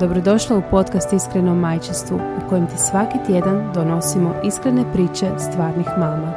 Dobrodošla u podcast Iskreno majčestvu u kojem ti svaki tjedan donosimo iskrene priče stvarnih mama.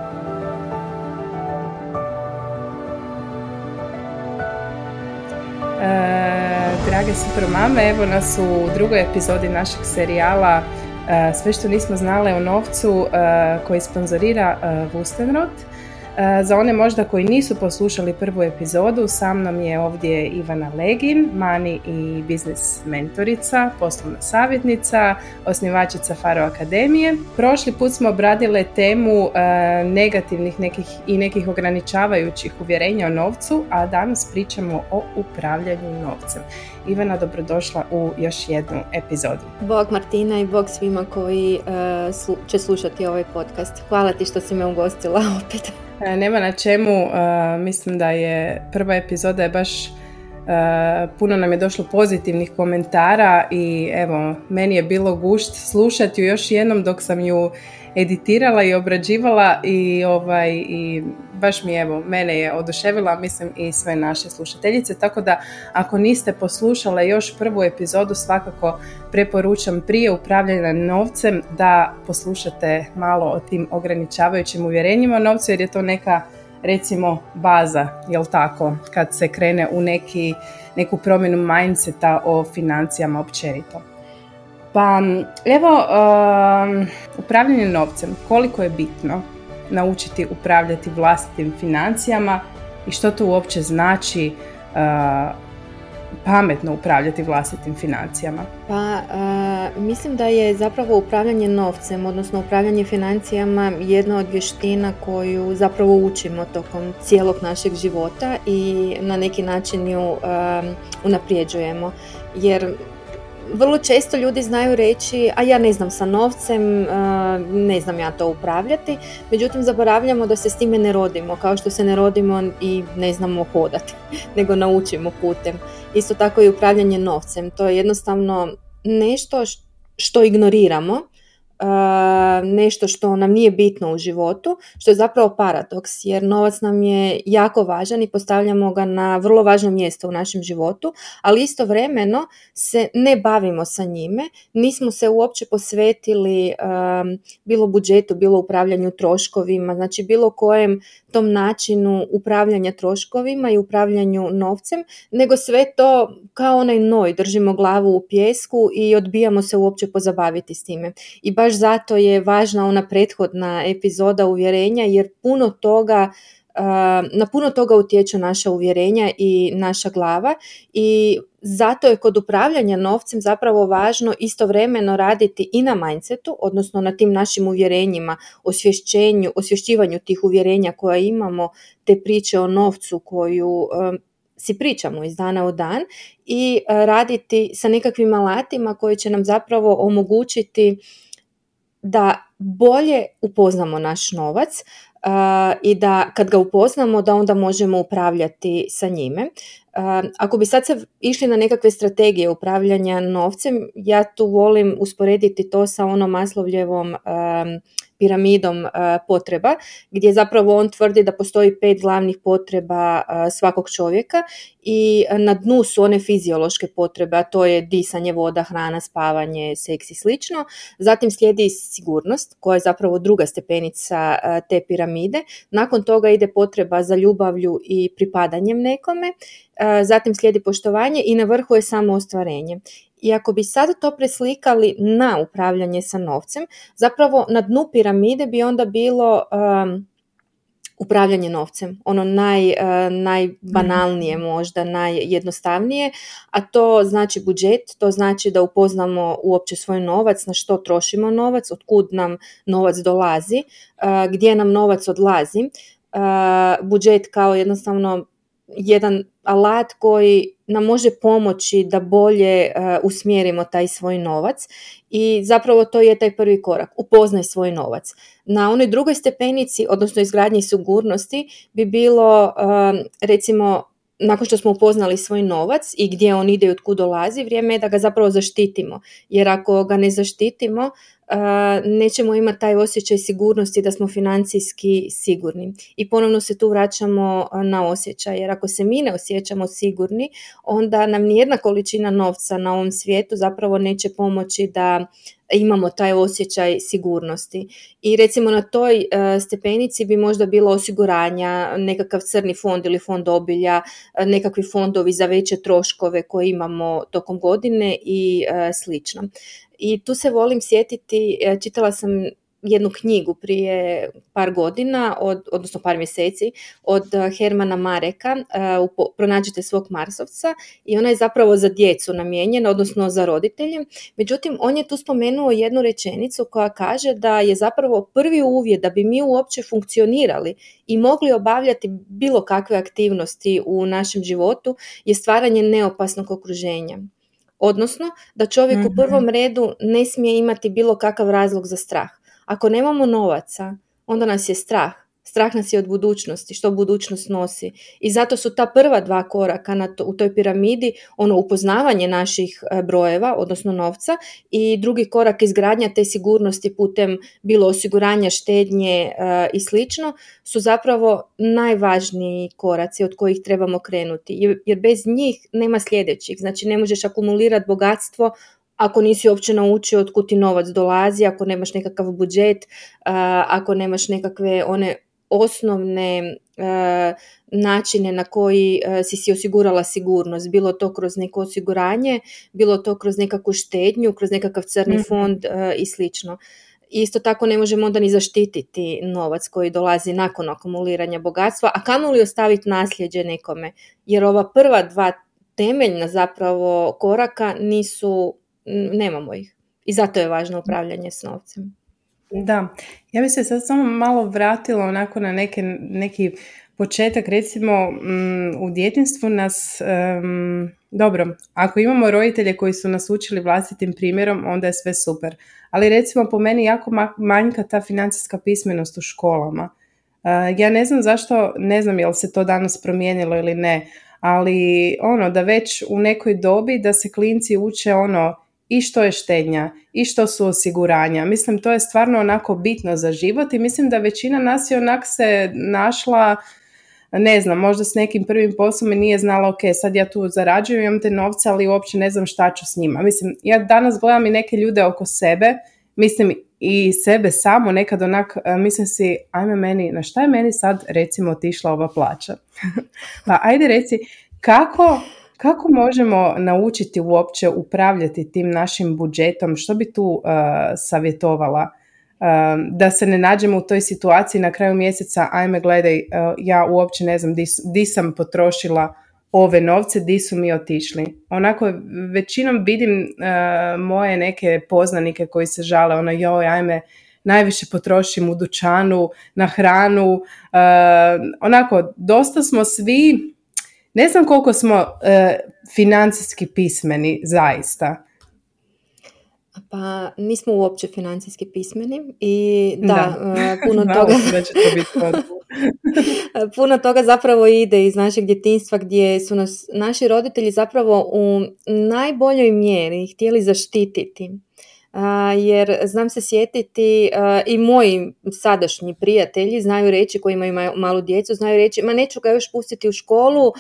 E, drage super mame, evo nas u drugoj epizodi našeg serijala e, Sve što nismo znale o novcu e, koji sponzorira Wustenrot. E, za one možda koji nisu poslušali prvu epizodu, sa mnom je ovdje Ivana Legin, mani i biznis mentorica, poslovna savjetnica, osnivačica Faro Akademije. Prošli put smo obradile temu e, negativnih nekih i nekih ograničavajućih uvjerenja o novcu, a danas pričamo o upravljanju novcem. Ivana, dobrodošla u još jednu epizodu. Bog Martina i bog svima koji e, će slušati ovaj podcast. Hvala ti što si me ugostila opet. E, nema na čemu, e, mislim da je prva epizoda je baš e, puno nam je došlo pozitivnih komentara i evo, meni je bilo gušt slušati ju još jednom dok sam ju editirala i obrađivala i, ovaj, i baš mi evo, mene je oduševila, mislim i sve naše slušateljice, tako da ako niste poslušale još prvu epizodu svakako preporučam prije upravljanja novcem da poslušate malo o tim ograničavajućim uvjerenjima o novcu jer je to neka recimo baza, jel tako, kad se krene u neki, neku promjenu mindseta o financijama općenito. Pa evo, um, upravljanje novcem, koliko je bitno naučiti upravljati vlastitim financijama i što to uopće znači uh, pametno upravljati vlastitim financijama? Pa uh, mislim da je zapravo upravljanje novcem, odnosno upravljanje financijama jedna od vještina koju zapravo učimo tokom cijelog našeg života i na neki način ju um, unaprijeđujemo. Jer vrlo često ljudi znaju reći, a ja ne znam sa novcem, ne znam ja to upravljati, međutim zaboravljamo da se s time ne rodimo, kao što se ne rodimo i ne znamo hodati, nego naučimo putem. Isto tako i upravljanje novcem, to je jednostavno nešto što ignoriramo nešto što nam nije bitno u životu, što je zapravo paradoks, jer novac nam je jako važan i postavljamo ga na vrlo važno mjesto u našem životu, ali istovremeno se ne bavimo sa njime, nismo se uopće posvetili bilo budžetu, bilo upravljanju troškovima, znači bilo kojem tom načinu upravljanja troškovima i upravljanju novcem, nego sve to kao onaj noj, držimo glavu u pjesku i odbijamo se uopće pozabaviti s time. I baš zato je važna ona prethodna epizoda uvjerenja jer puno toga na puno toga utječu naša uvjerenja i naša glava i zato je kod upravljanja novcem zapravo važno istovremeno raditi i na mindsetu, odnosno na tim našim uvjerenjima, osvješćenju, osvješćivanju tih uvjerenja koja imamo, te priče o novcu koju si pričamo iz dana u dan i raditi sa nekakvim alatima koji će nam zapravo omogućiti da bolje upoznamo naš novac i da kad ga upoznamo da onda možemo upravljati sa njime. Ako bi sad se išli na nekakve strategije upravljanja novcem, ja tu volim usporediti to sa onom Maslovljevom piramidom e, potreba, gdje zapravo on tvrdi da postoji pet glavnih potreba e, svakog čovjeka i na dnu su one fiziološke potrebe, a to je disanje, voda, hrana, spavanje, seks i slično. Zatim slijedi sigurnost, koja je zapravo druga stepenica e, te piramide. Nakon toga ide potreba za ljubavlju i pripadanjem nekome. Zatim slijedi poštovanje i na vrhu je samo ostvarenje. I ako bi sad to preslikali na upravljanje sa novcem, zapravo na dnu piramide bi onda bilo um, upravljanje novcem, ono naj, uh, najbanalnije mm. možda, najjednostavnije, a to znači budžet, to znači da upoznamo uopće svoj novac, na što trošimo novac, otkud nam novac dolazi, uh, gdje nam novac odlazi, uh, budžet kao jednostavno jedan alat koji nam može pomoći da bolje usmjerimo taj svoj novac i zapravo to je taj prvi korak, upoznaj svoj novac. Na onoj drugoj stepenici, odnosno izgradnji sigurnosti, bi bilo recimo nakon što smo upoznali svoj novac i gdje on ide i od kud dolazi, vrijeme je da ga zapravo zaštitimo. Jer ako ga ne zaštitimo, nećemo imati taj osjećaj sigurnosti da smo financijski sigurni. I ponovno se tu vraćamo na osjećaj, jer ako se mi ne osjećamo sigurni, onda nam nijedna količina novca na ovom svijetu zapravo neće pomoći da imamo taj osjećaj sigurnosti. I recimo na toj stepenici bi možda bilo osiguranja, nekakav crni fond ili fond obilja, nekakvi fondovi za veće troškove koje imamo tokom godine i slično. I tu se volim sjetiti, čitala sam jednu knjigu prije par godina, od, odnosno par mjeseci, od eh, Hermana Mareka, uh, Pronađite svog Marsovca i ona je zapravo za djecu namijenjena, odnosno za roditelje. Međutim, on je tu spomenuo jednu rečenicu koja kaže da je zapravo prvi uvjet da bi mi uopće funkcionirali i mogli obavljati bilo kakve aktivnosti u našem životu je stvaranje neopasnog okruženja. Odnosno, da čovjek u mhm. prvom redu ne smije imati bilo kakav razlog za strah. Ako nemamo novaca, onda nas je strah. Strah nas je od budućnosti, što budućnost nosi. I zato su ta prva dva koraka na to, u toj piramidi ono upoznavanje naših e, brojeva, odnosno novca i drugi korak izgradnja te sigurnosti putem bilo osiguranja, štednje e, i slično su zapravo najvažniji koraci od kojih trebamo krenuti. Jer bez njih nema sljedećih. Znači ne možeš akumulirati bogatstvo ako nisi uopće naučio od ti novac dolazi, ako nemaš nekakav budžet, ako nemaš nekakve one osnovne načine na koji si si osigurala sigurnost, bilo to kroz neko osiguranje, bilo to kroz nekakvu štednju, kroz nekakav crni mhm. fond i slično. Isto tako ne možemo onda ni zaštititi novac koji dolazi nakon akumuliranja bogatstva, a kamo li ostaviti nasljeđe nekome? Jer ova prva dva temeljna zapravo koraka nisu nemamo ih. I zato je važno upravljanje s novcem. Da, ja bih se sad samo malo vratila onako na neke, neki početak, recimo mm, u djetinstvu nas, dobro, ako imamo roditelje koji su nas učili vlastitim primjerom, onda je sve super. Ali recimo po meni jako manjka ta financijska pismenost u školama. Uh, ja ne znam zašto, ne znam jel se to danas promijenilo ili ne, ali ono da već u nekoj dobi da se klinci uče ono i što je štednja i što su osiguranja. Mislim, to je stvarno onako bitno za život i mislim da većina nas je onak se našla ne znam, možda s nekim prvim poslom i nije znala, ok, sad ja tu zarađujem, imam te novce, ali uopće ne znam šta ću s njima. Mislim, ja danas gledam i neke ljude oko sebe, mislim i sebe samo nekad onak, e, mislim si, ajme meni, na šta je meni sad recimo otišla ova plaća? pa ajde reci, kako kako možemo naučiti uopće upravljati tim našim budžetom? Što bi tu uh, savjetovala? Uh, da se ne nađemo u toj situaciji na kraju mjeseca, ajme gledaj, uh, ja uopće ne znam di, sam potrošila ove novce, di su mi otišli. Onako, većinom vidim moje neke poznanike koji se žale, ono, joj, ajme, najviše potrošim u dućanu, na hranu. onako, dosta smo svi ne znam koliko smo e, financijski pismeni zaista. Pa nismo uopće financijski pismeni i da, e, puno toga puno toga zapravo ide iz našeg djetinstva gdje su nas naši roditelji zapravo u najboljoj mjeri htjeli zaštititi jer znam se sjetiti i moji sadašnji prijatelji znaju reći koji imaju malu djecu, znaju reći ma neću ga još pustiti u školu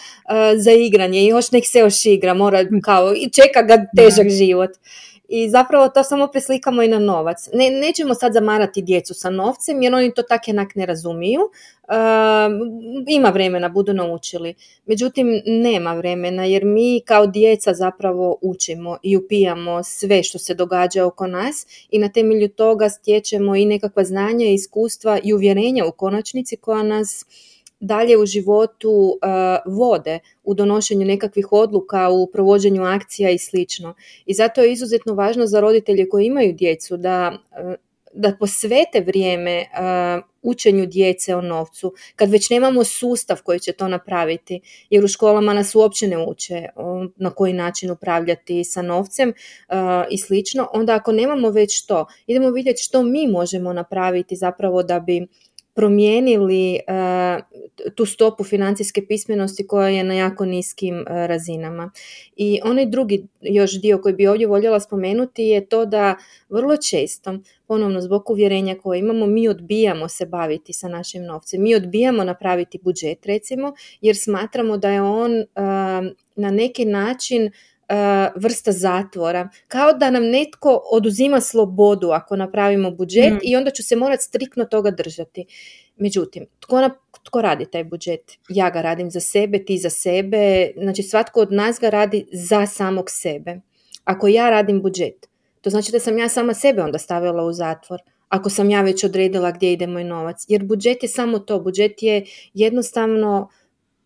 za igranje, još nek se još igra, mora kao i čeka ga težak život. I zapravo to samo preslikamo i na novac. Ne, nećemo sad zamarati djecu sa novcem jer oni to tak jednak ne razumiju. ima vremena, budu naučili. Međutim, nema vremena jer mi kao djeca zapravo učimo i upijamo sve što se događa oko nas i na temelju toga stječemo i nekakva znanja, iskustva i uvjerenja u konačnici koja nas dalje u životu uh, vode u donošenju nekakvih odluka, u provođenju akcija i slično. I zato je izuzetno važno za roditelje koji imaju djecu da, uh, da posvete vrijeme uh, učenju djece o novcu, kad već nemamo sustav koji će to napraviti, jer u školama nas uopće ne uče na koji način upravljati sa novcem i slično, onda ako nemamo već to, idemo vidjeti što mi možemo napraviti zapravo da bi promijenili e, tu stopu financijske pismenosti koja je na jako niskim e, razinama. I onaj drugi još dio koji bi ovdje voljela spomenuti je to da vrlo često, ponovno zbog uvjerenja koje imamo, mi odbijamo se baviti sa našim novcem. Mi odbijamo napraviti budžet recimo jer smatramo da je on e, na neki način vrsta zatvora. Kao da nam netko oduzima slobodu ako napravimo budžet mm. i onda ću se morati striktno toga držati. Međutim, tko, na, tko radi taj budžet? Ja ga radim za sebe, ti za sebe, znači svatko od nas ga radi za samog sebe. Ako ja radim budžet, to znači da sam ja sama sebe onda stavila u zatvor ako sam ja već odredila gdje ide moj novac. Jer budžet je samo to. Budžet je jednostavno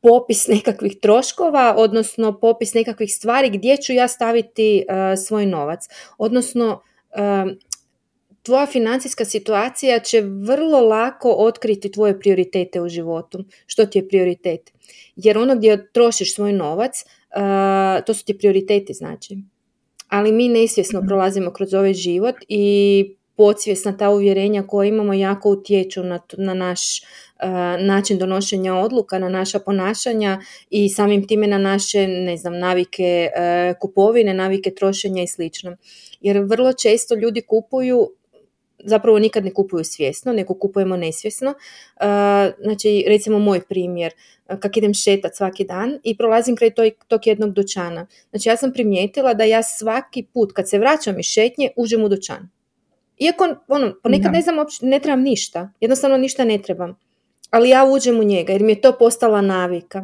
popis nekakvih troškova, odnosno popis nekakvih stvari gdje ću ja staviti uh, svoj novac. Odnosno, uh, tvoja financijska situacija će vrlo lako otkriti tvoje prioritete u životu. Što ti je prioritet? Jer ono gdje trošiš svoj novac, uh, to su ti prioriteti znači. Ali mi nesvjesno mhm. prolazimo kroz ovaj život i podsvjesna ta uvjerenja koja imamo jako utječu na, na naš uh, način donošenja odluka, na naša ponašanja i samim time na naše ne znam, navike uh, kupovine, navike trošenja i slično. Jer vrlo često ljudi kupuju zapravo nikad ne kupuju svjesno, nego kupujemo nesvjesno. Uh, znači, recimo moj primjer, kak idem šetat svaki dan i prolazim kraj tog jednog dućana. Znači, ja sam primijetila da ja svaki put kad se vraćam iz šetnje, uđem u dućan. Iako, ono, ponekad ne znam, ne trebam ništa. Jednostavno ništa ne trebam. Ali ja uđem u njega jer mi je to postala navika.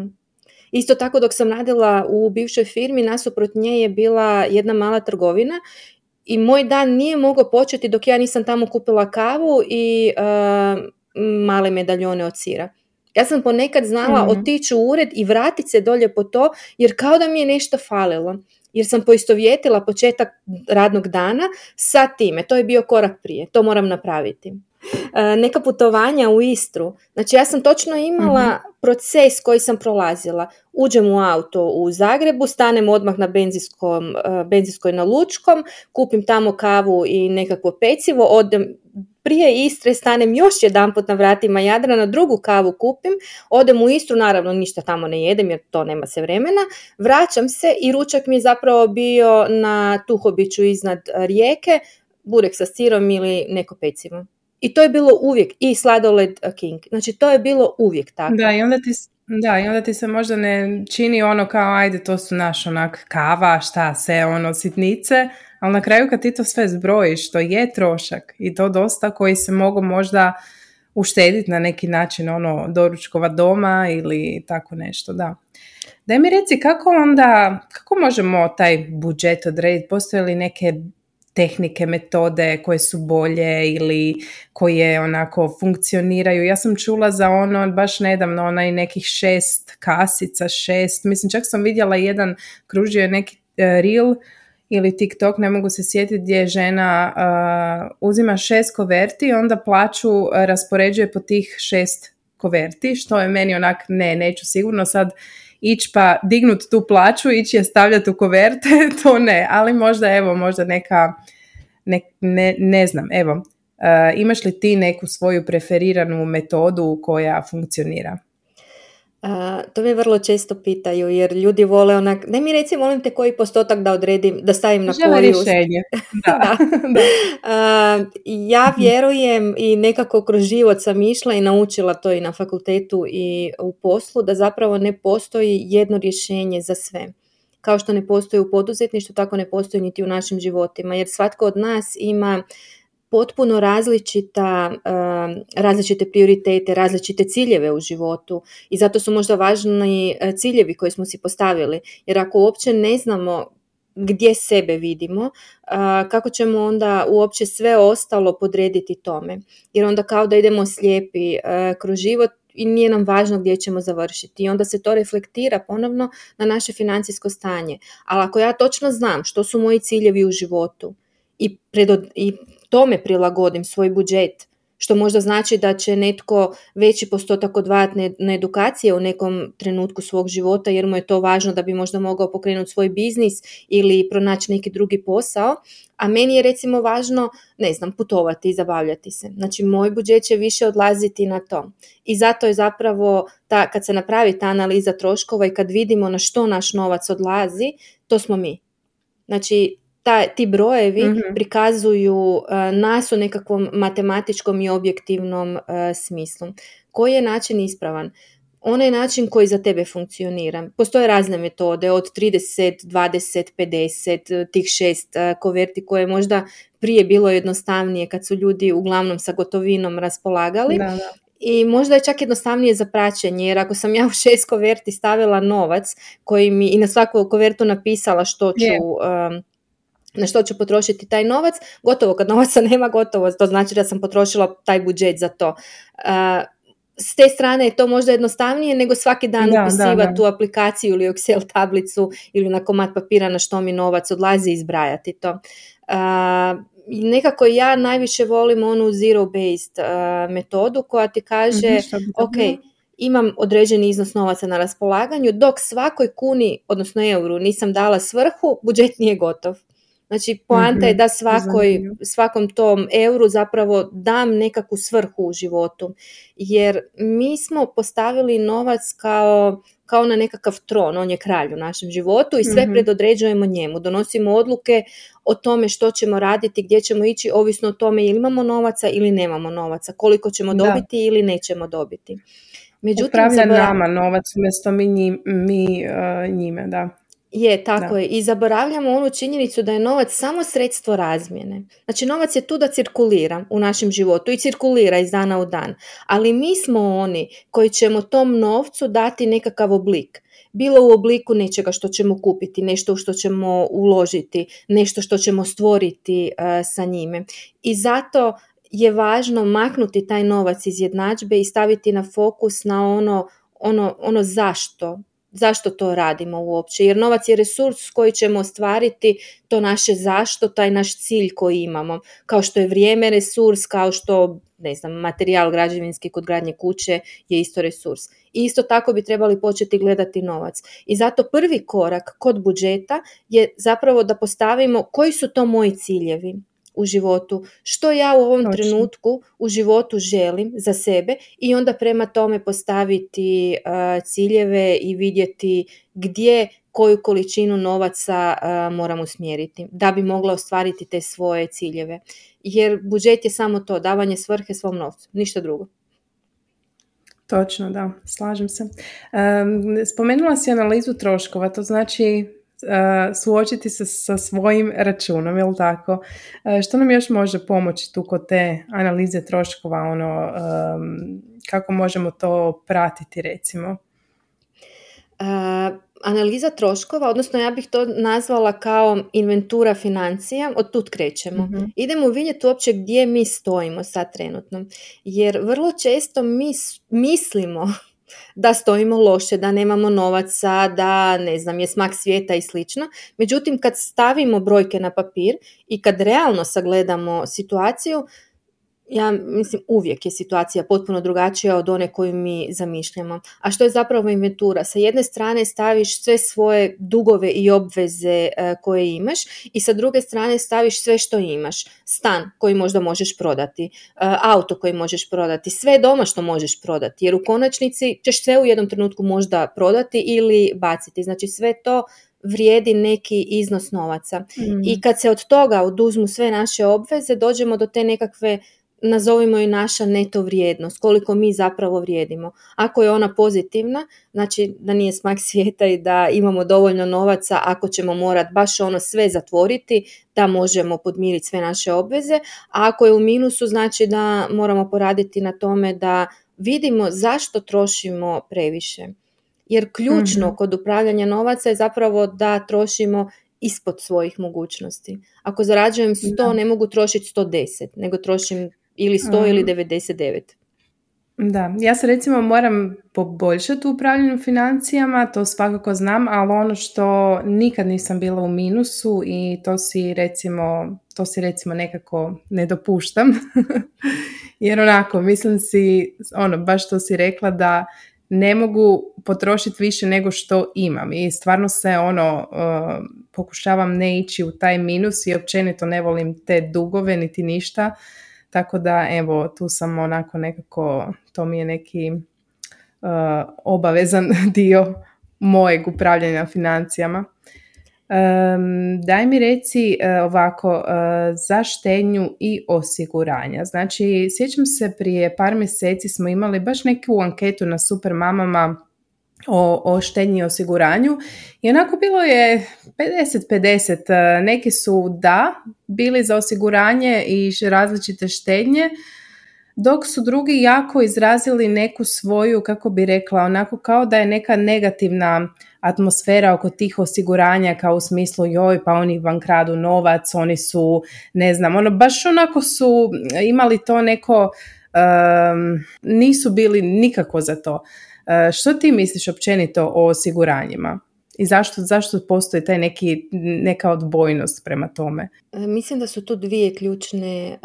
Isto tako dok sam radila u bivšoj firmi, nasuprot nje je bila jedna mala trgovina i moj dan nije mogao početi dok ja nisam tamo kupila kavu i uh, male medaljone od sira. Ja sam ponekad znala mm otići u ured i vratiti se dolje po to, jer kao da mi je nešto falilo jer sam poistovjetila početak radnog dana sa time. To je bio korak prije, to moram napraviti. E, neka putovanja u Istru. Znači ja sam točno imala mhm. proces koji sam prolazila. Uđem u auto u Zagrebu, stanem odmah na benzinskom, e, benzinskoj na Lučkom, kupim tamo kavu i nekakvo pecivo, odem prije Istre stanem još jedanput na vratima Jadrana, drugu kavu kupim, odem u Istru, naravno ništa tamo ne jedem jer to nema se vremena, vraćam se i ručak mi je zapravo bio na Tuhobiću iznad rijeke, burek sa sirom ili neko pecivo. I to je bilo uvijek, i sladoled king. Znači to je bilo uvijek tako. Da, i onda ti, da, i onda ti se možda ne čini ono kao ajde to su naš onak kava, šta se, ono sitnice, ali na kraju kad ti to sve zbrojiš, to je trošak i to dosta koji se mogu možda uštediti na neki način, ono, doručkova doma ili tako nešto, da. Daj mi reci kako onda, kako možemo taj budžet odrediti, postoje li neke tehnike, metode koje su bolje ili koje onako funkcioniraju. Ja sam čula za ono baš nedavno onaj nekih šest kasica, šest, mislim čak sam vidjela jedan, kružio je neki uh, reel ili TikTok, ne mogu se sjetiti gdje žena uzima šest koverti i onda plaću raspoređuje po tih šest koverti, što je meni onak ne, neću sigurno sad ići pa dignut tu plaću, ići je stavljati u koverte, to ne, ali možda evo, možda neka, ne, ne, ne znam, evo, imaš li ti neku svoju preferiranu metodu koja funkcionira? To me vrlo često pitaju jer ljudi vole onak, ne mi reci molim te koji postotak da odredim, da stavim na Žele rješenje. Da. ja vjerujem i nekako kroz život sam išla i naučila to i na fakultetu i u poslu da zapravo ne postoji jedno rješenje za sve. Kao što ne postoji u poduzetništvu, tako ne postoji niti u našim životima jer svatko od nas ima potpuno različita, različite prioritete, različite ciljeve u životu i zato su možda važni e, ciljevi koje smo si postavili. Jer ako uopće ne znamo gdje sebe vidimo, kako ćemo onda uopće sve ostalo podrediti tome. Jer onda kao da idemo slijepi e, kroz život i nije nam važno gdje ćemo završiti. I onda se to reflektira ponovno na naše financijsko stanje. Ali ako ja točno znam što su moji ciljevi u životu i, i tome prilagodim svoj budžet, što možda znači da će netko veći postotak odvajati na edukacije u nekom trenutku svog života jer mu je to važno da bi možda mogao pokrenuti svoj biznis ili pronaći neki drugi posao, a meni je recimo važno, ne znam, putovati i zabavljati se. Znači moj budžet će više odlaziti na to. I zato je zapravo, ta, kad se napravi ta analiza troškova i kad vidimo na što naš novac odlazi, to smo mi. Znači ta, ti brojevi mhm. prikazuju uh, nas u nekakvom matematičkom i objektivnom uh, smislu. Koji je način ispravan? Onaj način koji za tebe funkcionira. Postoje razne metode od 30, 20, 50, tih šest uh, koverti koje je možda prije bilo jednostavnije kad su ljudi uglavnom sa gotovinom raspolagali. Da, da. I možda je čak jednostavnije za praćenje, jer ako sam ja u šest koverti stavila novac koji mi i na svaku kovertu napisala što ću um, na što ću potrošiti taj novac, gotovo kad novaca nema gotovo, to znači da sam potrošila taj budžet za to. s te strane je to možda jednostavnije nego svaki dan upisivati tu aplikaciju ili Excel tablicu ili na komad papira na što mi novac odlazi i izbrajati to. Uh, nekako ja najviše volim onu zero based metodu koja ti kaže mm ok, imam određeni iznos novaca na raspolaganju, dok svakoj kuni, odnosno euru, nisam dala svrhu, budžet nije gotov. Znači, poanta je mhm, da svakoj, svakom tom euru zapravo dam nekakvu svrhu u životu. Jer mi smo postavili novac kao, kao na nekakav tron, on je kralj u našem životu i sve mm predodređujemo njemu. Donosimo odluke o tome što ćemo raditi, gdje ćemo ići, ovisno o tome ili imamo novaca ili nemamo novaca, koliko ćemo dobiti ili nećemo dobiti. Međutim, Upravlja nama novac umjesto mi, mi uh, njime, da. Je, tako je. I zaboravljamo onu činjenicu da je novac samo sredstvo razmjene. Znači, novac je tu da cirkulira u našem životu i cirkulira iz dana u dan. Ali mi smo oni koji ćemo tom novcu dati nekakav oblik. Bilo u obliku nečega što ćemo kupiti, nešto što ćemo uložiti, nešto što ćemo stvoriti uh, sa njime. I zato je važno maknuti taj novac iz jednadžbe i staviti na fokus na ono, ono, ono zašto zašto to radimo uopće, jer novac je resurs koji ćemo ostvariti to naše zašto, taj naš cilj koji imamo, kao što je vrijeme resurs, kao što ne znam, materijal građevinski kod gradnje kuće je isto resurs. I isto tako bi trebali početi gledati novac. I zato prvi korak kod budžeta je zapravo da postavimo koji su to moji ciljevi u životu, što ja u ovom trenutku u životu želim za sebe i onda prema tome postaviti ciljeve i vidjeti gdje koju količinu novaca uh, moram usmjeriti da bi mogla ostvariti te svoje ciljeve. Jer budžet je samo to, davanje svrhe svom novcu, ništa drugo. Točno, da, slažem se. spomenula si analizu troškova, to znači uh, suočiti se sa svojim računom, jel tako? Uh, što nam još može pomoći tu kod te analize troškova, ono, kako možemo to pratiti recimo? Uh, analiza troškova, odnosno ja bih to nazvala kao inventura financija, od tud krećemo. mm Idemo vidjeti uopće gdje mi stojimo sad trenutno. Jer vrlo često mi mislimo da stojimo loše, da nemamo novaca, da ne znam, je smak svijeta i slično. Međutim, kad stavimo brojke na papir i kad realno sagledamo situaciju, ja mislim uvijek je situacija potpuno drugačija od one koju mi zamišljamo. A što je zapravo inventura? Sa jedne strane staviš sve svoje dugove i obveze e, koje imaš i sa druge strane staviš sve što imaš. Stan koji možda možeš prodati, e, auto koji možeš prodati, sve doma što možeš prodati jer u konačnici ćeš sve u jednom trenutku možda prodati ili baciti. Znači sve to vrijedi neki iznos novaca. Mm. I kad se od toga oduzmu sve naše obveze, dođemo do te nekakve nazovimo i naša neto vrijednost, koliko mi zapravo vrijedimo. Ako je ona pozitivna, znači da nije smak svijeta i da imamo dovoljno novaca ako ćemo morati baš ono sve zatvoriti, da možemo podmiriti sve naše obveze, a ako je u minusu, znači da moramo poraditi na tome da vidimo zašto trošimo previše. Jer ključno mhm. kod upravljanja novaca je zapravo da trošimo ispod svojih mogućnosti. Ako zarađujem 100, ne mogu trošiti 110, nego trošim ili 100 ili 99. Da, ja se recimo moram poboljšati u upravljanju financijama, to svakako znam, ali ono što nikad nisam bila u minusu i to si recimo, to si recimo nekako ne dopuštam. Jer onako, mislim si, ono, baš to si rekla da ne mogu potrošiti više nego što imam i stvarno se ono uh, pokušavam ne ići u taj minus i općenito ne volim te dugove niti ništa tako da evo tu sam onako nekako to mi je neki uh, obavezan dio mojeg upravljanja financijama Um, daj mi reci uh, ovako, uh, za štenju i osiguranja. Znači, sjećam se prije par mjeseci smo imali baš neku anketu na super mamama o, o štenji i osiguranju i onako bilo je 50-50. Neki su da, bili za osiguranje i različite štednje, dok su drugi jako izrazili neku svoju, kako bi rekla, onako kao da je neka negativna atmosfera oko tih osiguranja kao u smislu joj pa oni vam kradu novac, oni su ne znam, ono baš onako su imali to neko, nisu bili nikako za to. Uh, što ti misliš općenito o osiguranjima? i zašto, zašto postoji taj neki, neka odbojnost prema tome? E, mislim da su tu dvije ključne e,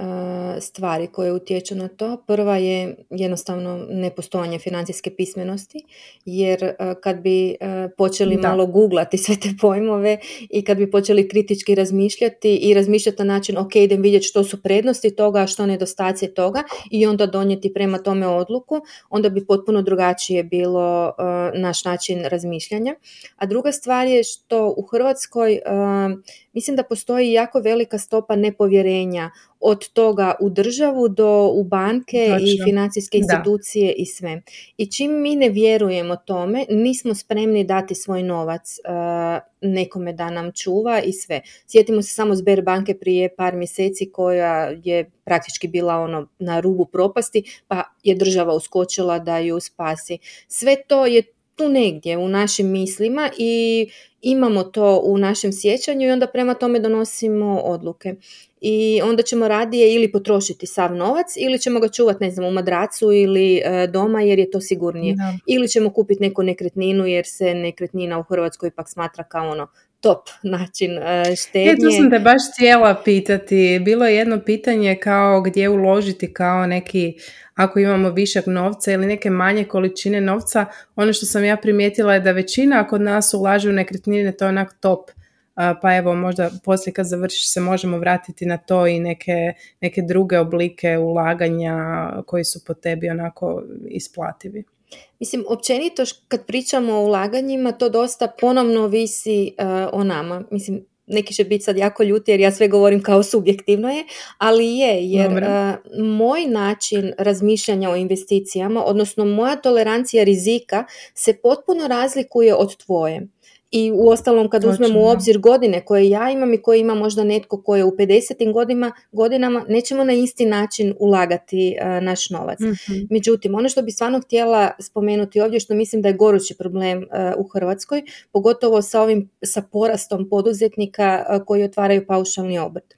stvari koje utječu na to. Prva je jednostavno nepostojanje financijske pismenosti, jer e, kad bi počeli malo googlati sve te pojmove i kad bi počeli kritički razmišljati i razmišljati na način ok, idem vidjeti što su prednosti toga, a što nedostaci toga i onda donijeti prema tome odluku, onda bi potpuno drugačije bilo naš način razmišljanja. A druga stvar je što u Hrvatskoj mislim da postoji jako velika stopa nepovjerenja od toga u državu do u banke i financijske institucije i sve. I čim mi ne vjerujemo tome, nismo spremni dati svoj novac nekome da nam čuva i sve. Sjetimo se samo Sber banke prije par mjeseci koja je praktički bila ono na rubu propasti, pa je država uskočila da ju spasi. Sve to je tu negdje u našim mislima i imamo to u našem sjećanju i onda prema tome donosimo odluke. I onda ćemo radije ili potrošiti sav novac ili ćemo ga čuvati ne znam u madracu ili e, doma jer je to sigurnije. Ili ćemo kupiti neku nekretninu jer se nekretnina u Hrvatskoj ipak smatra kao ono top način štednje. E, tu sam te baš htjela pitati. Bilo je jedno pitanje kao gdje uložiti kao neki, ako imamo višak novca ili neke manje količine novca. Ono što sam ja primijetila je da većina kod nas ulaže u nekretnine, to je onak top. Pa evo, možda poslije kad završiš se možemo vratiti na to i neke, neke druge oblike ulaganja koji su po tebi onako isplativi. Mislim, općenito kad pričamo o ulaganjima, to dosta ponovno visi uh, o nama. Mislim, neki će biti sad jako ljuti jer ja sve govorim kao subjektivno je, ali je, jer uh, moj način razmišljanja o investicijama, odnosno moja tolerancija rizika se potpuno razlikuje od tvoje. I u ostalom kad uzmemo u obzir godine koje ja imam i koje ima možda netko koje je u 50. godinama, godinama nećemo na isti način ulagati uh, naš novac. mm Međutim, ono što bi stvarno htjela spomenuti ovdje što mislim da je gorući problem uh, u Hrvatskoj, pogotovo sa ovim sa porastom poduzetnika uh, koji otvaraju paušalni obrt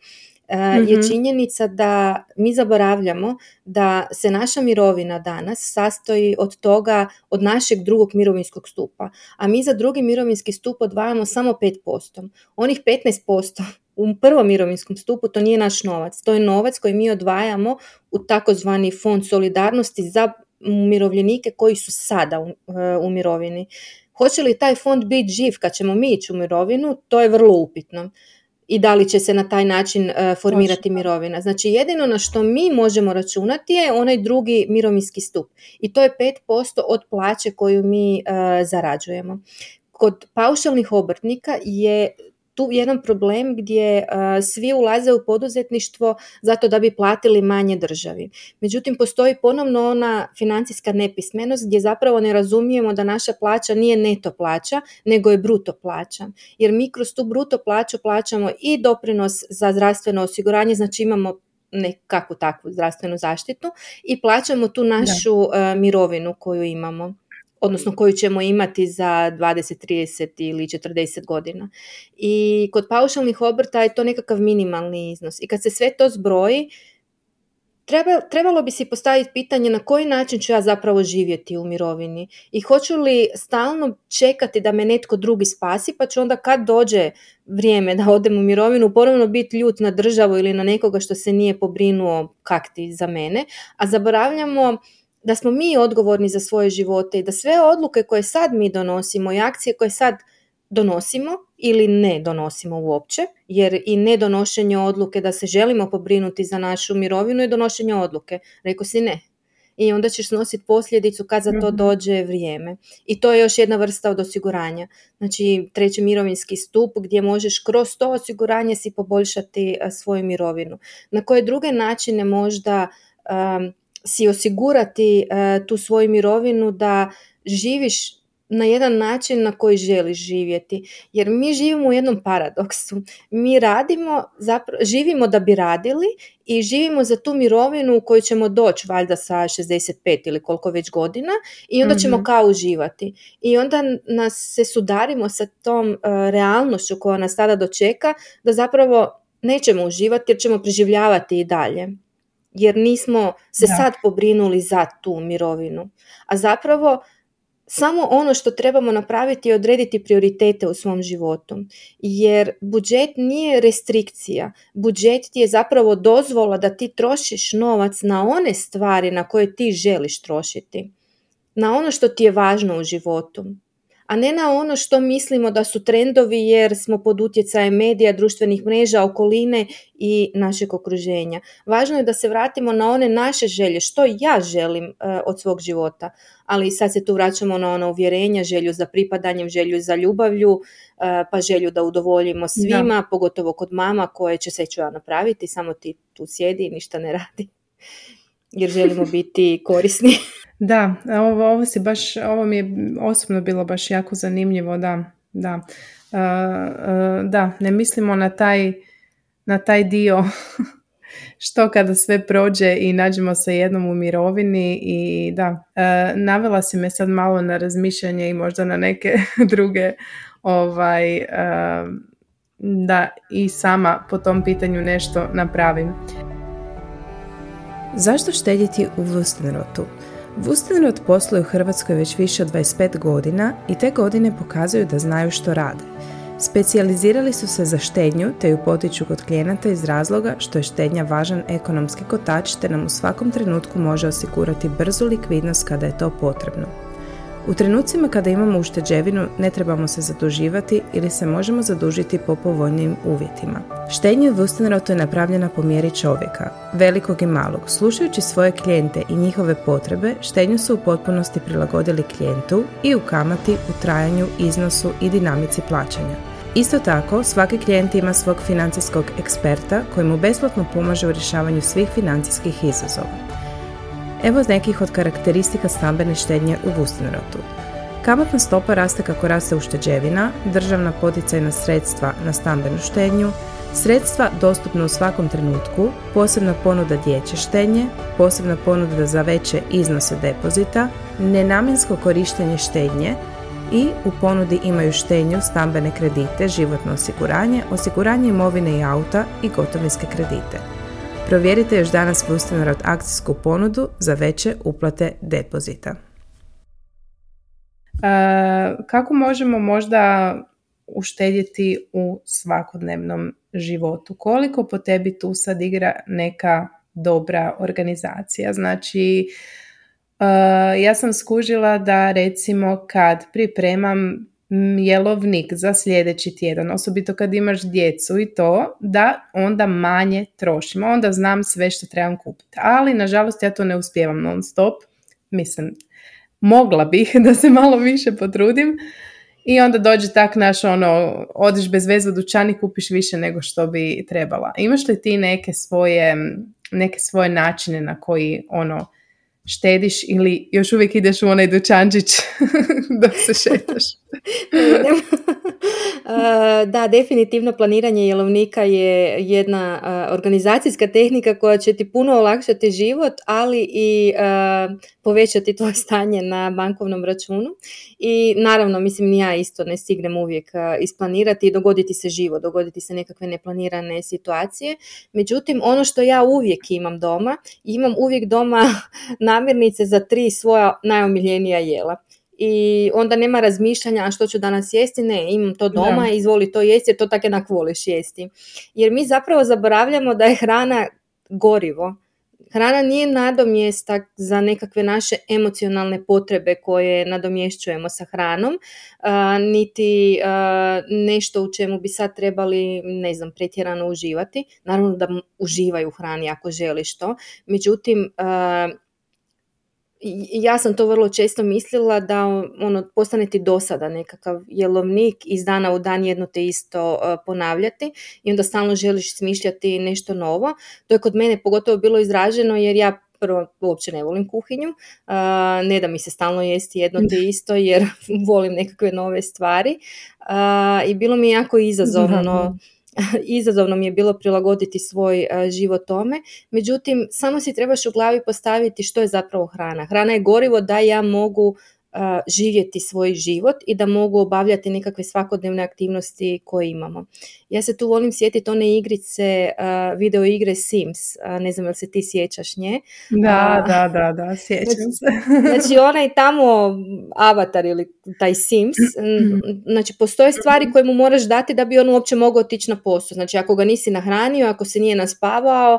je mhm. činjenica da mi zaboravljamo da se naša mirovina danas sastoji od toga, od našeg drugog mirovinskog stupa, a mi za drugi mirovinski stup odvajamo samo 5%. Onih 15% u prvom mirovinskom stupu to nije naš novac, to je novac koji mi odvajamo u takozvani fond solidarnosti za umirovljenike koji su sada u, e, u mirovini. Hoće li taj fond biti živ kad ćemo mi ići u mirovinu, to je vrlo upitno i da li će se na taj način e, formirati mirovina. Znači jedino na što mi možemo računati je onaj drugi mirovinski stup i to je 5% od plaće koju mi e, zarađujemo. Kod paušalnih obrtnika je tu jedan problem gdje svi ulaze u poduzetništvo zato da bi platili manje državi. Međutim, postoji ponovno ona financijska nepismenost gdje zapravo ne razumijemo da naša plaća nije neto plaća, nego je bruto plaća. Jer mi kroz tu bruto plaću plaćamo i doprinos za zdravstveno osiguranje, znači imamo nekakvu takvu zdravstvenu zaštitu i plaćamo tu našu mirovinu koju imamo odnosno koju ćemo imati za 20, 30 ili 40 godina. I kod paušalnih obrta je to nekakav minimalni iznos. I kad se sve to zbroji, treba, trebalo bi si postaviti pitanje na koji način ću ja zapravo živjeti u mirovini i hoću li stalno čekati da me netko drugi spasi pa ću onda kad dođe vrijeme da odem u mirovinu ponovno biti ljut na državu ili na nekoga što se nije pobrinuo kakti za mene, a zaboravljamo da smo mi odgovorni za svoje živote i da sve odluke koje sad mi donosimo i akcije koje sad donosimo ili ne donosimo uopće, jer i nedonošenje odluke da se želimo pobrinuti za našu mirovinu je donošenje odluke. Rekao si ne. I onda ćeš snositi posljedicu kad za to mhm. dođe vrijeme. I to je još jedna vrsta od osiguranja. Znači treći mirovinski stup gdje možeš kroz to osiguranje si poboljšati svoju mirovinu. Na koje druge načine možda si osigurati tu svoju mirovinu da živiš na jedan način na koji želiš živjeti. Jer mi živimo u jednom paradoksu. Mi radimo, zapra- živimo da bi radili i živimo za tu mirovinu u koju ćemo doći valjda sa 65 ili koliko već godina i onda ćemo mhm. kao uživati. I onda nas se sudarimo sa tom uh, realnošću koja nas tada dočeka da zapravo nećemo uživati jer ćemo preživljavati i dalje. Jer nismo se sad pobrinuli za tu mirovinu. A zapravo samo ono što trebamo napraviti je odrediti prioritete u svom životu. Jer budžet nije restrikcija. Budžet ti je zapravo dozvola da ti trošiš novac na one stvari na koje ti želiš trošiti. Na ono što ti je važno u životu a ne na ono što mislimo da su trendovi jer smo pod utjecajem medija, društvenih mreža, okoline i našeg okruženja. Važno je da se vratimo na one naše želje, što ja želim e, od svog života, ali sad se tu vraćamo na ono uvjerenja, želju za pripadanjem, želju za ljubavlju, e, pa želju da udovoljimo svima, pogotovo kod mama koje će se ću ja napraviti, samo ti tu sjedi i ništa ne radi jer želimo biti korisni. Da, ovo, ovo, si baš, ovo mi je osobno bilo baš jako zanimljivo, da, da. da, ne mislimo na taj, na taj dio što kada sve prođe i nađemo se jednom u mirovini i da, navela si me sad malo na razmišljanje i možda na neke druge ovaj, da i sama po tom pitanju nešto napravim. Zašto štedjeti u Wustenrotu? Wustenrot posluje u Hrvatskoj već više od 25 godina i te godine pokazuju da znaju što rade. Specijalizirali su se za štednju te ju potiču kod klijenata iz razloga što je štednja važan ekonomski kotač te nam u svakom trenutku može osigurati brzu likvidnost kada je to potrebno. U trenucima kada imamo ušteđevinu ne trebamo se zaduživati ili se možemo zadužiti po povoljnim uvjetima. Štednja u Wustenrotu je napravljena po mjeri čovjeka, velikog i malog. Slušajući svoje klijente i njihove potrebe, štednju su u potpunosti prilagodili klijentu i u kamati, u trajanju, iznosu i dinamici plaćanja. Isto tako, svaki klijent ima svog financijskog eksperta koji mu besplatno pomaže u rješavanju svih financijskih izazova. Evo nekih od karakteristika stambene štednje u Wustenrotu. Kamatna stopa raste kako raste ušteđevina, državna poticajna sredstva na stambenu štednju, sredstva dostupna u svakom trenutku, posebna ponuda dječje štednje, posebna ponuda za veće iznose depozita, nenamjensko korištenje štednje i u ponudi imaju štednju, stambene kredite, životno osiguranje, osiguranje imovine i auta i gotovinske kredite. Provjerite još danas Wustenrot akcijsku ponudu za veće uplate depozita. kako možemo možda uštedjeti u svakodnevnom životu? Koliko po tebi tu sad igra neka dobra organizacija? Znači, ja sam skužila da recimo kad pripremam jelovnik za sljedeći tjedan, osobito kad imaš djecu i to, da onda manje trošim. Onda znam sve što trebam kupiti. Ali, nažalost, ja to ne uspijevam non stop. Mislim, mogla bih da se malo više potrudim. I onda dođe tak naš ono, odiš bez veze u dućan kupiš više nego što bi trebala. Imaš li ti neke svoje, neke svoje načine na koji ono, štediš ili još uvijek ideš u onaj dućančić dok se šetaš? da, definitivno planiranje jelovnika je jedna organizacijska tehnika koja će ti puno olakšati život, ali i povećati tvoje stanje na bankovnom računu. I naravno, mislim, ni ja isto ne stignem uvijek isplanirati i dogoditi se živo, dogoditi se nekakve neplanirane situacije. Međutim, ono što ja uvijek imam doma, imam uvijek doma namirnice za tri svoja najomiljenija jela i onda nema razmišljanja a što ću danas jesti, ne, imam to doma, da. izvoli to jesti jer to tako jednak voliš jesti. Jer mi zapravo zaboravljamo da je hrana gorivo. Hrana nije nadomjestak za nekakve naše emocionalne potrebe koje nadomješćujemo sa hranom, niti nešto u čemu bi sad trebali, ne znam, pretjerano uživati. Naravno da uživaju u hrani ako želiš to. Međutim, ja sam to vrlo često mislila da ono postane ti dosada nekakav jelovnik iz dana u dan jedno te isto uh, ponavljati i onda stalno želiš smišljati nešto novo. To je kod mene pogotovo bilo izraženo jer ja prvo uopće ne volim kuhinju, uh, ne da mi se stalno jesti jedno te isto jer volim nekakve nove stvari uh, i bilo mi je jako izazovno izazovno mi je bilo prilagoditi svoj e, život tome. Međutim, samo si trebaš u glavi postaviti što je zapravo hrana. Hrana je gorivo da ja mogu živjeti svoj život i da mogu obavljati nekakve svakodnevne aktivnosti koje imamo. Ja se tu volim sjetiti one igrice, video igre Sims, ne znam jel se ti sjećaš nje. Da, da, da, da, sjećam znači, se. znači onaj tamo avatar ili taj Sims, znači postoje stvari koje mu moraš dati da bi on uopće mogao otići na posao. Znači ako ga nisi nahranio, ako se nije naspavao,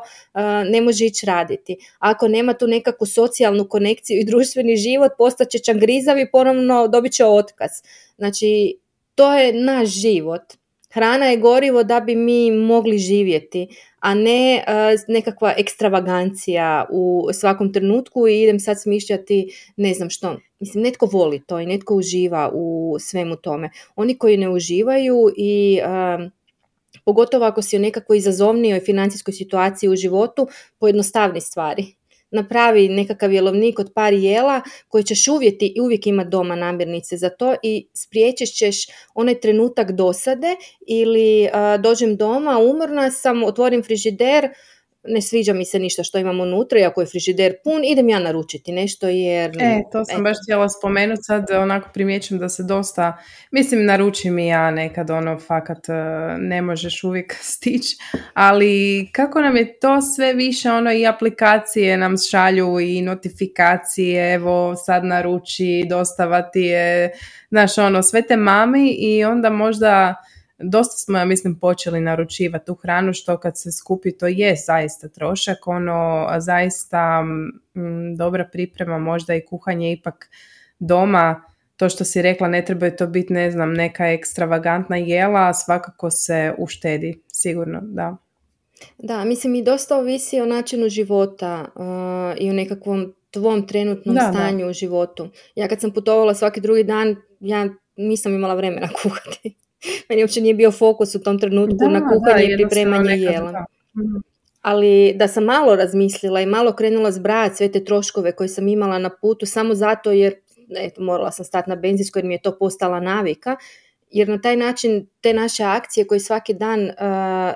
ne može ići raditi. Ako nema tu nekakvu socijalnu konekciju i društveni život, postaće čangrizav i ponovno dobit će otkaz. Znači to je naš život Hrana je gorivo da bi mi mogli živjeti, a ne nekakva ekstravagancija u svakom trenutku i idem sad smišljati ne znam što. Mislim, netko voli to i netko uživa u svemu tome. Oni koji ne uživaju i pogotovo ako si u nekakvoj izazovnijoj financijskoj situaciji u životu, pojednostavni stvari napravi nekakav jelovnik od par jela koji ćeš uvjeti i uvijek imati doma namirnice za to i spriječit ćeš onaj trenutak dosade ili dođem doma, umorna sam, otvorim frižider, ne sviđa mi se ništa što imam unutra, iako je frižider pun, idem ja naručiti nešto jer... E, to sam baš htjela spomenuti, sad onako primjećujem da se dosta, mislim naručim i ja nekad ono fakat e, ne možeš uvijek stići, ali kako nam je to sve više ono i aplikacije nam šalju i notifikacije, evo sad naruči, dostavati je, znaš ono, sve te mami i onda možda dosta smo, ja mislim, počeli naručivati tu hranu, što kad se skupi to je zaista trošak, ono zaista m, dobra priprema, možda i kuhanje ipak doma, to što si rekla, ne treba to biti, ne znam, neka ekstravagantna jela, svakako se uštedi, sigurno, da. Da, mislim i dosta ovisi o načinu života uh, i o nekakvom tvom trenutnom da, stanju u životu. Ja kad sam putovala svaki drugi dan, ja nisam imala vremena kuhati. Meni uopće nije bio fokus u tom trenutku da, na kuhanje i pripremanje jela. Mhm. Ali da sam malo razmislila i malo krenula zbrajati sve te troškove koje sam imala na putu samo zato jer eto, morala sam stati na benzinskoj jer mi je to postala navika, jer na taj način te naše akcije koje svaki dan uh,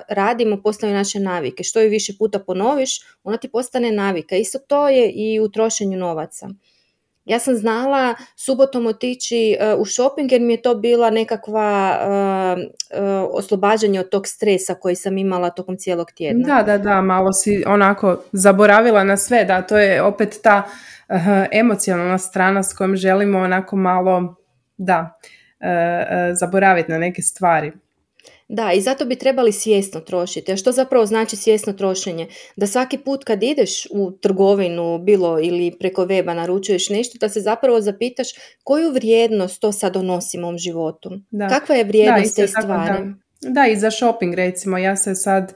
radimo postaju naše navike. Što je više puta ponoviš, ona ti postane navika. Isto to je i u trošenju novaca. Ja sam znala subotom otići uh, u shopping jer mi je to bila nekakva uh, uh, oslobađanje od tog stresa koji sam imala tokom cijelog tjedna. Da, da, da, malo si onako zaboravila na sve, da, to je opet ta emocionalna strana s kojom želimo onako malo, da, zaboraviti na neke stvari. Da, i zato bi trebali svjesno trošiti. A što zapravo znači svjesno trošenje? Da svaki put kad ideš u trgovinu, bilo ili preko weba naručuješ nešto, da se zapravo zapitaš koju vrijednost to sad donosi mom životu. Da. Kakva je vrijednost te stvari? Da. da, i za shopping recimo. Ja se sad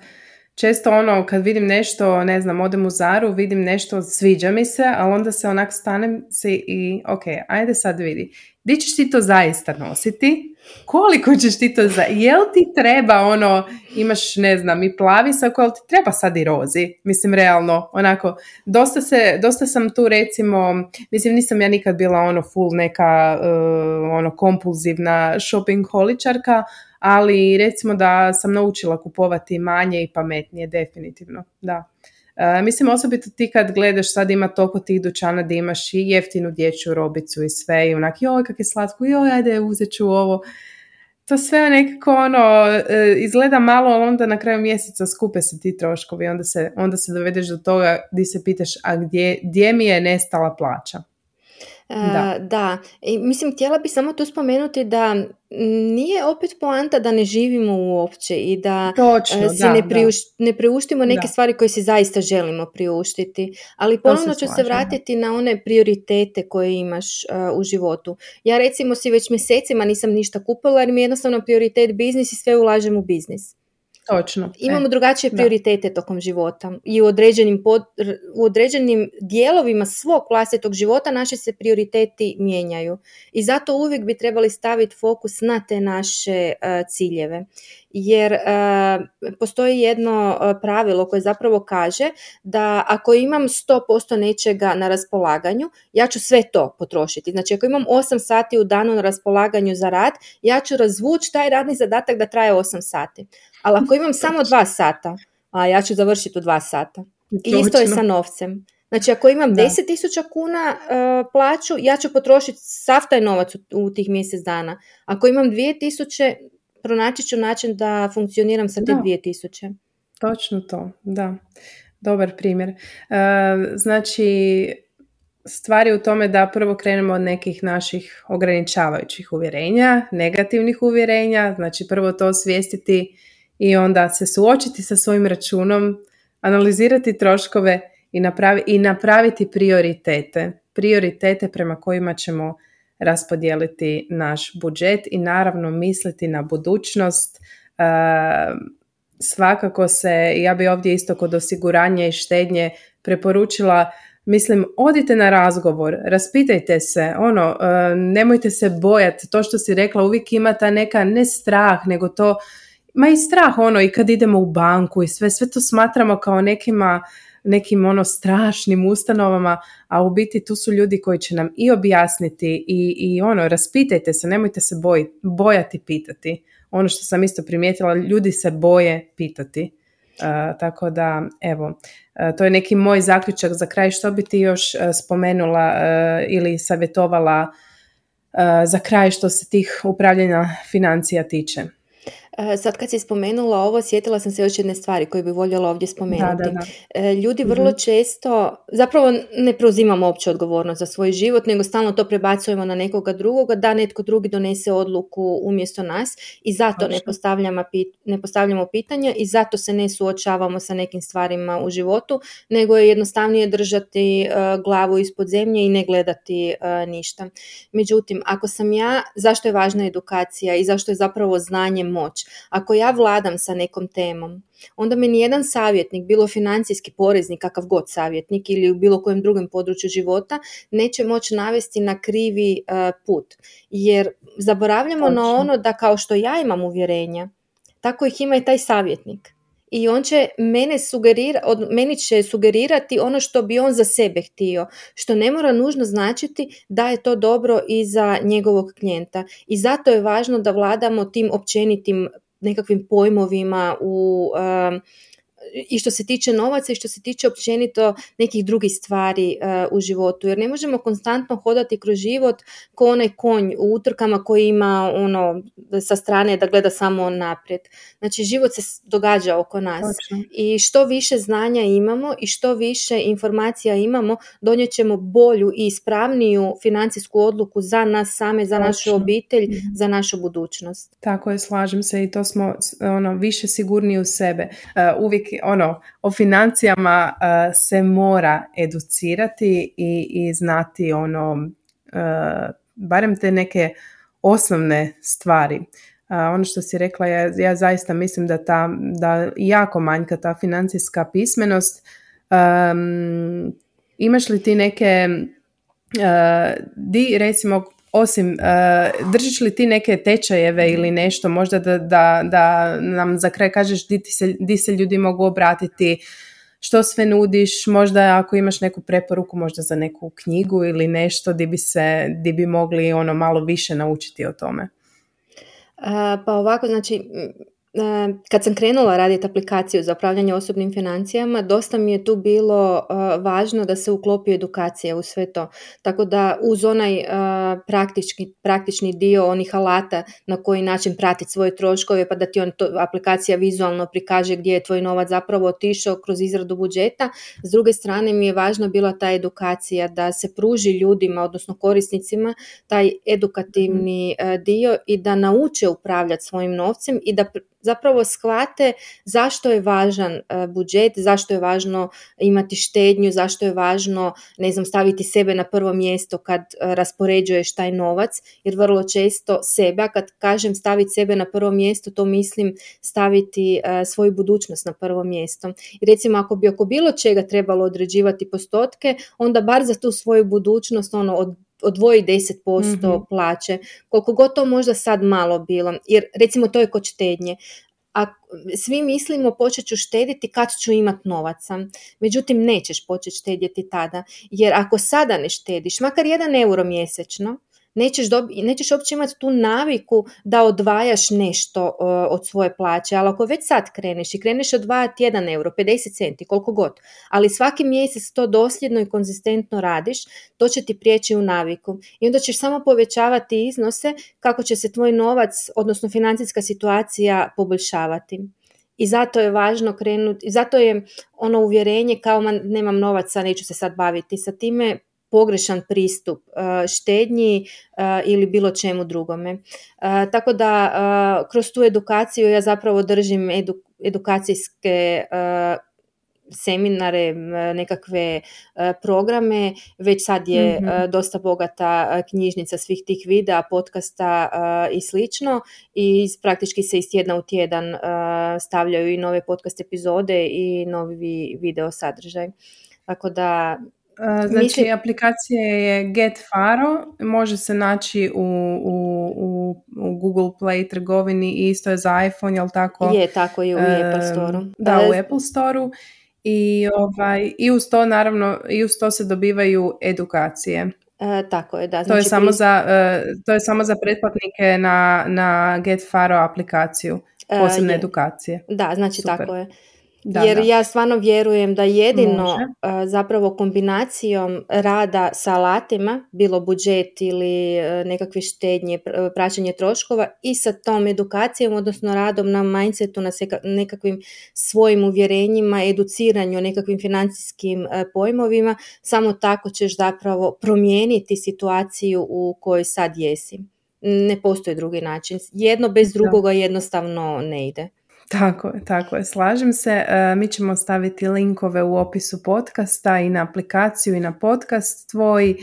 često ono kad vidim nešto, ne znam, odem u Zaru, vidim nešto, sviđa mi se, ali onda se onak stanem se i ok, ajde sad vidi. Di ćeš ti to zaista nositi? koliko ćeš ti to za... Jel ti treba ono, imaš ne znam i plavi koja ti treba sad i rozi? Mislim realno, onako, dosta, se, dosta sam tu recimo, mislim nisam ja nikad bila ono full neka uh, ono kompulzivna shopping holičarka, ali recimo da sam naučila kupovati manje i pametnije, definitivno, da. Uh, mislim osobito ti kad gledaš sad ima toliko tih dućana da imaš i jeftinu dječju robicu i sve i onak joj kak je slatko, joj ajde uzet ću ovo. To sve nekako ono e, izgleda malo, ali onda na kraju mjeseca skupe se ti troškovi, onda se, onda se dovedeš do toga di se pitaš a gdje, gdje mi je nestala plaća. Da. da. I, mislim, htjela bi samo tu spomenuti da nije opet poanta da ne živimo uopće i da Točno, si ne, ne priuštimo neke stvari koje si zaista želimo priuštiti. Ali ponovno ću se vratiti na one prioritete koje imaš u životu. Ja recimo si već mjesecima nisam ništa kupila jer mi je jednostavno prioritet biznis i sve ulažem u biznis. Točno. Imamo e, drugačije prioritete tokom života i u određenim, u određenim dijelovima svog vlastitog života naši se prioriteti mijenjaju. I zato uvijek bi trebali staviti fokus na te naše e, ciljeve jer e, postoji jedno e, pravilo koje zapravo kaže da ako imam 100% nečega na raspolaganju, ja ću sve to potrošiti. Znači ako imam 8 sati u danu na raspolaganju za rad, ja ću razvući taj radni zadatak da traje 8 sati. Ali ako imam samo 2 sata, a ja ću završiti u 2 sata. I isto je sa novcem. Znači ako imam 10.000 kuna uh, plaću, ja ću potrošiti sav taj novac u, u tih mjesec dana. Ako imam 2.000, pronaći ću način da funkcioniram sa te dvije tisuće. Točno to, da. Dobar primjer. E, znači, stvari u tome da prvo krenemo od nekih naših ograničavajućih uvjerenja, negativnih uvjerenja, znači prvo to osvijestiti i onda se suočiti sa svojim računom, analizirati troškove i, napravi, i napraviti prioritete. Prioritete prema kojima ćemo raspodijeliti naš budžet i naravno misliti na budućnost. E, svakako se, ja bi ovdje isto kod osiguranja i štednje preporučila Mislim, odite na razgovor, raspitajte se, ono, e, nemojte se bojati, to što si rekla, uvijek ima ta neka, ne strah, nego to, ma i strah, ono, i kad idemo u banku i sve, sve to smatramo kao nekima, nekim ono strašnim ustanovama, a u biti tu su ljudi koji će nam i objasniti i, i ono, raspitajte se, nemojte se boj, bojati pitati. Ono što sam isto primijetila, ljudi se boje pitati. Uh, tako da, evo, uh, to je neki moj zaključak za kraj. Što bi ti još uh, spomenula ili savjetovala za kraj što se tih upravljanja financija tiče? E, sad kad si spomenula ovo, sjetila sam se još jedne stvari koje bi voljela ovdje spomenuti. E, ljudi vrlo mhm. često, zapravo ne preuzimamo opće odgovornost za svoj život, nego stalno to prebacujemo na nekoga drugoga, da netko drugi donese odluku umjesto nas i zato ne postavljamo, ne postavljamo pitanja i zato se ne suočavamo sa nekim stvarima u životu, nego je jednostavnije držati e, glavu ispod zemlje i ne gledati ništa. Međutim, ako sam ja, zašto je važna edukacija i zašto je zapravo znanje moć? Ako ja vladam sa nekom temom, onda me nijedan savjetnik, bilo financijski poreznik, kakav god savjetnik ili u bilo kojem drugom području života, neće moći navesti na krivi e, put. Jer zaboravljamo na ono da kao što ja imam uvjerenja, tako ih ima i taj savjetnik i on će mene sugerira, od, meni će sugerirati ono što bi on za sebe htio, što ne mora nužno značiti da je to dobro i za njegovog klijenta. I zato je važno da vladamo tim općenitim nekakvim pojmovima u i što se tiče novaca i što se tiče općenito nekih drugih stvari uh, u životu. Jer ne možemo konstantno hodati kroz život ko onaj konj u utrkama koji ima ono sa strane da gleda samo naprijed. Znači život se događa oko nas i što više znanja imamo i što više informacija imamo donijet ćemo bolju i ispravniju financijsku odluku za nas same, za našu obitelj, mhm. za našu budućnost. Tako je, slažem se i to smo ono više sigurniji u sebe. Uh, uvijek ono, o financijama uh, se mora educirati i, i znati ono, uh, barem te neke osnovne stvari. Uh, ono što si rekla, ja, ja zaista mislim da, ta, da jako manjka ta financijska pismenost. Um, imaš li ti neke, di recimo osim, uh, držiš li ti neke tečajeve ili nešto, možda da, da, da nam za kraj kažeš di, se, di se ljudi mogu obratiti, što sve nudiš, možda ako imaš neku preporuku, možda za neku knjigu ili nešto di bi, se, di bi mogli ono malo više naučiti o tome. Pa ovako, znači, kad sam krenula raditi aplikaciju za upravljanje osobnim financijama, dosta mi je tu bilo važno da se uklopi edukacija u sve to. Tako da uz onaj praktični, praktični dio onih alata na koji način pratiti svoje troškove pa da ti on to, aplikacija vizualno prikaže gdje je tvoj novac zapravo otišao kroz izradu budžeta. S druge strane mi je važno bila ta edukacija da se pruži ljudima, odnosno korisnicima, taj edukativni mhm. dio i da nauče upravljati svojim novcem i da zapravo shvate zašto je važan e, budžet, zašto je važno imati štednju, zašto je važno ne znam, staviti sebe na prvo mjesto kad e, raspoređuješ taj novac, jer vrlo često sebe, a kad kažem staviti sebe na prvo mjesto, to mislim staviti e, svoju budućnost na prvo mjesto. I recimo ako bi oko bilo čega trebalo određivati postotke, onda bar za tu svoju budućnost ono od odvoji 10% mm plaće, koliko god to možda sad malo bilo, jer recimo to je kod štednje. A svi mislimo počet ću štediti kad ću imat novaca. Međutim, nećeš početi štedjeti tada. Jer ako sada ne štediš, makar jedan euro mjesečno, nećeš, dobi, nećeš uopće imati tu naviku da odvajaš nešto uh, od svoje plaće, ali ako već sad kreneš i kreneš odvajati 1 euro, 50 centi, koliko god, ali svaki mjesec to dosljedno i konzistentno radiš, to će ti prijeći u naviku i onda ćeš samo povećavati iznose kako će se tvoj novac, odnosno financijska situacija poboljšavati. I zato je važno krenuti, zato je ono uvjerenje kao man, nemam novaca, neću se sad baviti sa time, pogrešan pristup uh, štednji uh, ili bilo čemu drugome. Uh, tako da kroz tu edukaciju ja zapravo držim edukacijske seminare, nekakve programe, već sad je mhm. dosta bogata knjižnica svih tih videa, podcasta i slično i praktički se iz tjedna u tjedan stavljaju i nove podcast epizode i novi video sadržaj. Tako da Znači, Mislim... aplikacija je Get Faro, može se naći u, u, u, u Google Play trgovini i isto je za iPhone, jel tako? Je, tako i u Apple Store-u. Da, u Apple Store-u. I, ovaj, I uz to naravno, i uz to se dobivaju edukacije. E, tako je, da. Znači, to, je znači samo za, e, to je samo za pretplatnike na, na Get Faro aplikaciju, e, posebne edukacije. Da, znači tako je. Da, Jer ja stvarno vjerujem da jedino zapravo kombinacijom rada sa alatima, bilo budžet ili e, nekakve štednje, praćenje troškova i sa tom edukacijom, odnosno radom na mindsetu, na nekakvim svojim uvjerenjima, educiranju, nekakvim financijskim e, pojmovima, samo tako ćeš zapravo promijeniti situaciju u kojoj sad jesi. Ne postoji drugi način. Jedno bez drugoga jednostavno ne ide. Tako je, tako je, slažem se. E, mi ćemo staviti linkove u opisu podcasta i na aplikaciju i na podcast tvoj. E,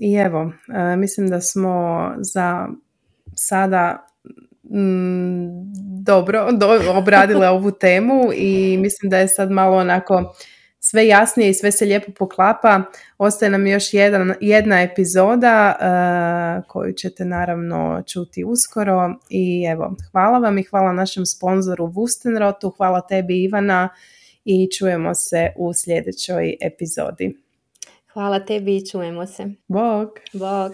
I evo, e, mislim da smo za sada mm, dobro do, obradile ovu temu i mislim da je sad malo onako sve jasnije i sve se lijepo poklapa. Ostaje nam još jedan, jedna epizoda uh, koju ćete naravno čuti uskoro i evo, hvala vam i hvala našem sponzoru Wustenrotu, hvala tebi Ivana i čujemo se u sljedećoj epizodi. Hvala tebi i čujemo se. Bog. Bog.